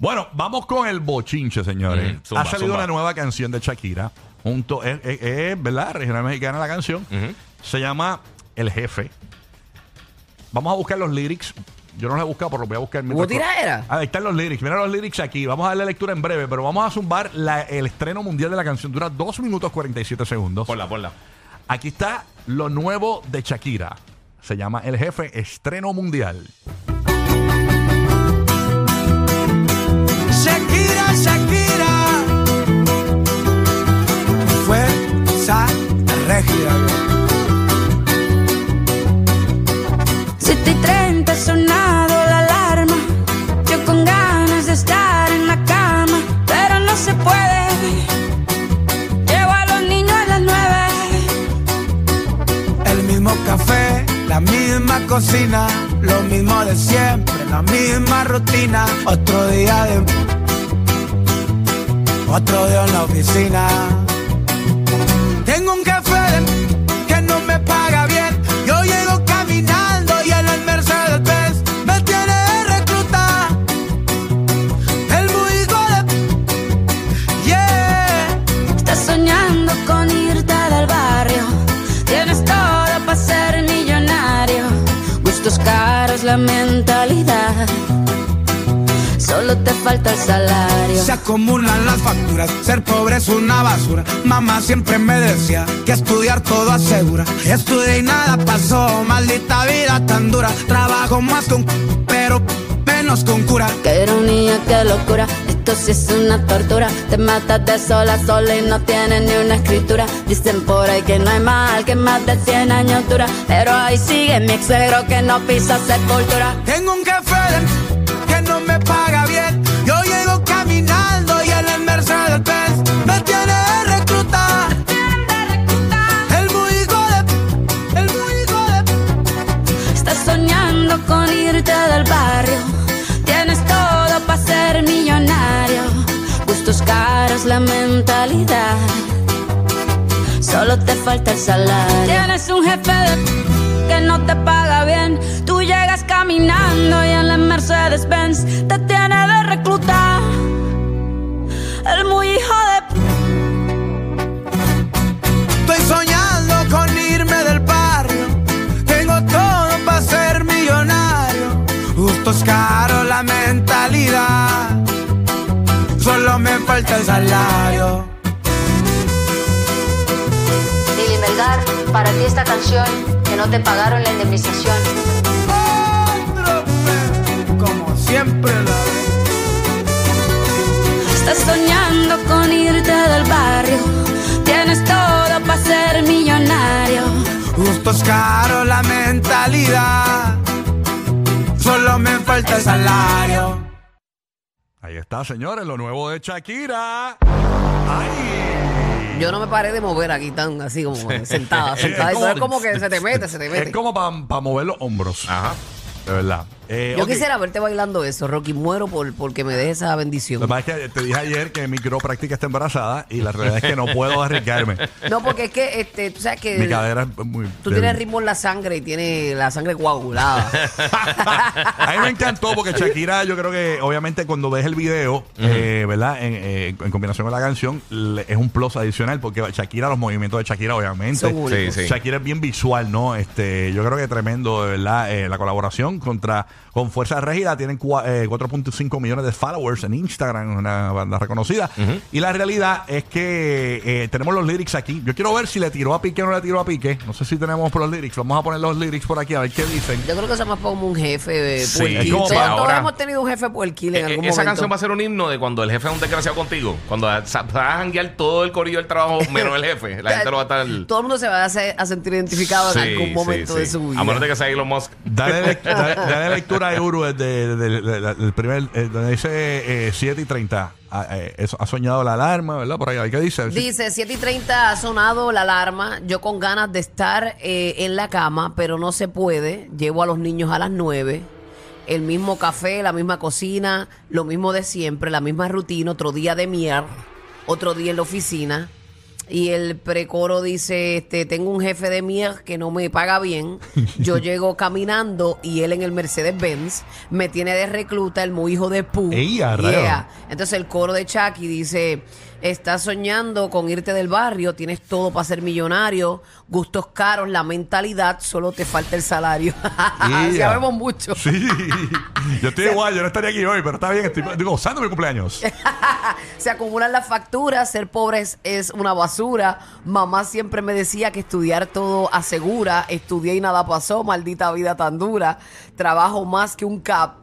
Bueno, vamos con el bochinche, señores. Zumba, ha salido zumba. una nueva canción de Shakira. Junto, es, es- es, ¿verdad? Regional mexicana la canción. Se llama El Jefe. Vamos a buscar los lyrics. Yo no los he buscado, pero los voy a buscar. ¿Hubo tiradera? Ahí están los lyrics. Mira los lyrics aquí. Vamos a darle lectura en breve, pero vamos a zumbar la- el estreno mundial de la canción. Dura 2 minutos 47 segundos. Ponla, ponla. Aquí está lo nuevo de Shakira. Se llama El Jefe Estreno Mundial. Regia. 7 y 30 ha sonado la alarma. Yo con ganas de estar en la cama, pero no se puede. Llevo a los niños a las 9. El mismo café, la misma cocina, lo mismo de siempre, la misma rutina. Otro día de. Otro día en la oficina. La mentalidad. Solo te falta el salario. Se acumulan las facturas, ser pobre es una basura. Mamá siempre me decía que estudiar todo asegura. Estudié y nada pasó, maldita vida tan dura. Trabajo más con pero menos con cura. Qué ironía, qué locura. Esto sí es una tortura. Te matas de sola a sola y no tienes ni una escritura. Dicen por ahí que no hay mal, que más de 100 años dura. Pero ahí sigue mi ex suegro que no pisa sepultura. Tengo un jefe de- que no me paga bien. Yo llego caminando y en el Mercedes Benz me tiene de recluta. El muy de, el muy de. Estás soñando con irte del barrio. Tienes todo para ser millonario. Gustos caros, la mentalidad. Solo te falta el salario. Tienes un jefe de que no te paga bien. Tú llegas caminando y en la Mercedes Benz te tiene de reclutar. El muy hijo de Estoy soñando con irme del barrio. Tengo todo para ser millonario. Gustos caros, la mentalidad. Solo me falta el salario. Lili Melgar, para ti esta canción que no te pagaron la indemnización. Como siempre la. Estás soñando con irte del barrio. Tienes todo para ser millonario. Gustos caros, la mentalidad. Solo me falta el salario. Ahí está, señores, lo nuevo de Shakira. ¡Ay! Yo no me paré de mover aquí tan así como sentada, Es sentada. como- es como que se te mete, se te Es mete. como para mover los hombros. Ajá. De verdad. Eh, Yo quisiera verte bailando eso, Rocky. Muero por porque me des esa bendición. Lo que pasa es que te dije ayer que mi quiropráctica está embarazada y la realidad es que no puedo arriesgarme. No, porque es que este, tú sabes que Mi cadera es muy. tú débil. tienes ritmo en la sangre y tienes la sangre coagulada. A mí me encantó porque Shakira, yo creo que obviamente cuando ves el video, eh, ¿verdad? En, eh, en combinación con la canción, le- es un plus adicional porque Shakira, los movimientos de Shakira, obviamente. Sí, sí. Shakira es bien visual, ¿no? Este, yo creo que tremendo, de verdad, eh, la colaboración contra con Fuerza Régida tienen cua- eh, 4.5 millones de followers en Instagram, una banda reconocida. Y la realidad es que eh, tenemos los lyrics aquí. Yo quiero ver si le tiró a Pique o no le tiró a Pique. No sé si tenemos por los lyrics. Vamos a poner los lyrics por aquí a ver qué dicen. Yo creo que eso es más como un jefe Sí, puerquil. es como Todos, para todos ahora. hemos tenido un jefe puerquil en Eh, algún esa momento. canción va a ser un himno de cuando el jefe es un desgraciado contigo. Cuando vas a janguear todo el corillo del trabajo menos el jefe. La gente lo va a estar. Todo el mundo se va a, hacer- a sentir identificado en algún momento sí. de su vida. A menos de que sea Elon Musk. Dale, dale- dale lectura a Uru desde desde- desde- del primer, eh, donde dice eh, 7 y 30. Ah, eh, eso, ha soñado la alarma, ¿verdad? Por ahí, ¿qué dice? Dice, 7 y 30 ha sonado la alarma, yo con ganas de estar eh, en la cama, pero no se puede, llevo a los niños a las 9, el mismo café, la misma cocina, lo mismo de siempre, la misma rutina, otro día de mierda, otro día en la oficina. Y el precoro dice, este, tengo un jefe de mierda que no me paga bien. Yo llego caminando y él en el Mercedes Benz me tiene de recluta el muy hijo de pu. Ey, a rayos. Yeah. Entonces el coro de Chucky dice, estás soñando con irte del barrio, tienes todo para ser millonario, gustos caros, la mentalidad, solo te falta el salario. Yeah. Sabemos mucho. Sí. Yo estoy igual, yo no estaría aquí hoy, pero está bien, estoy digo, gozando mi cumpleaños. Se acumulan las facturas, ser pobre es, es una basura. Mamá siempre me decía que estudiar todo asegura. Estudié y nada pasó, maldita vida tan dura. Trabajo más que un cap,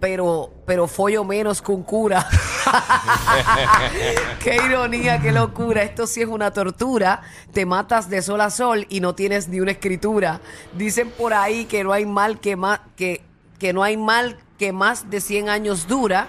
pero, pero follo menos que un cura. qué ironía, qué locura. Esto sí es una tortura. Te matas de sol a sol y no tienes ni una escritura. Dicen por ahí que no hay mal que que, que no hay mal que más de 100 años dura,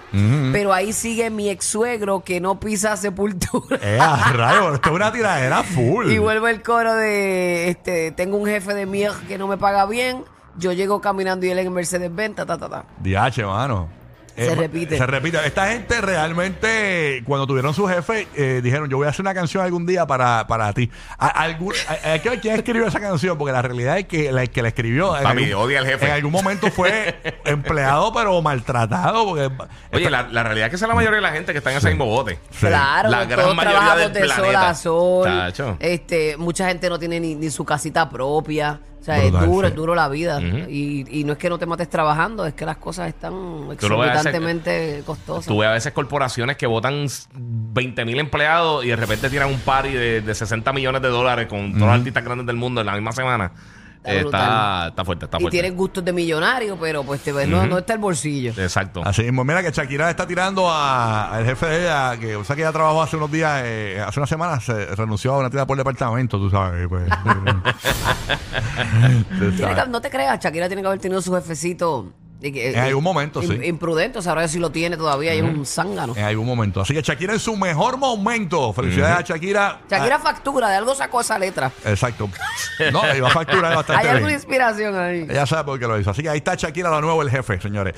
pero ahí sigue mi ex suegro que no pisa sepultura. Eh, rayo, esto es una tiradera full. Y vuelve el coro de este tengo un jefe de mierda que no me paga bien. Yo llego caminando y él en Mercedes Benz, ta, ta, ta, ta. DH, mano. Se repite. Se repite. Esta gente realmente, cuando tuvieron su jefe, eh, dijeron, yo voy a hacer una canción algún día para, para ti. A- algún- a- hay que ver quién escribió esa canción, porque la realidad es que la que la escribió... en Papi, algún- odia al jefe. En algún momento fue empleado, pero maltratado, porque... Oye, la, la realidad es que esa es la mayoría de la gente que está en ese mismo bote. Sí. Claro, La gran todos mayoría trabajamos del de sol planeta. a sol. Tacho. Este, mucha gente no tiene ni, ni su casita propia. O sea, Brutal, es duro, sí. es duro la vida. Y, y no es que no te mates trabajando, es que las cosas están exorbitantemente costosas. Tú ves a veces corporaciones que votan 20 mil empleados y de repente tiran un party de, de 60 millones de dólares con todos los artistas grandes del mundo en la misma semana. Está Eh. Está, está fuerte, está y fuerte. tienes gustos de millonario, pero pues te ves, no, no está el bolsillo. Exacto. Así mismo, mira que Shakira está tirando a- al jefe de ella, que o sea que ella trabajó hace unos días, eh, hace unas semanas, se renunció a una tienda por departamento, tú sabes. Pues. Tú Tiene sabes. que- no te creas, Shakira tiene que haber tenido su jefecito. Y que- En algún momento, sí. Imprudente, sabrá si lo tiene todavía y es un zángano. En algún momento. Así que Shakira en su mejor momento. Felicidades a Shakira. Shakira factura, de algo sacó esa letra. Ah, exacto. No, iba a facturar bastante Hay alguna bien. inspiración ahí. Ella sabe por qué lo hizo. Así que ahí está Shakira, lo nuevo, el jefe, señores.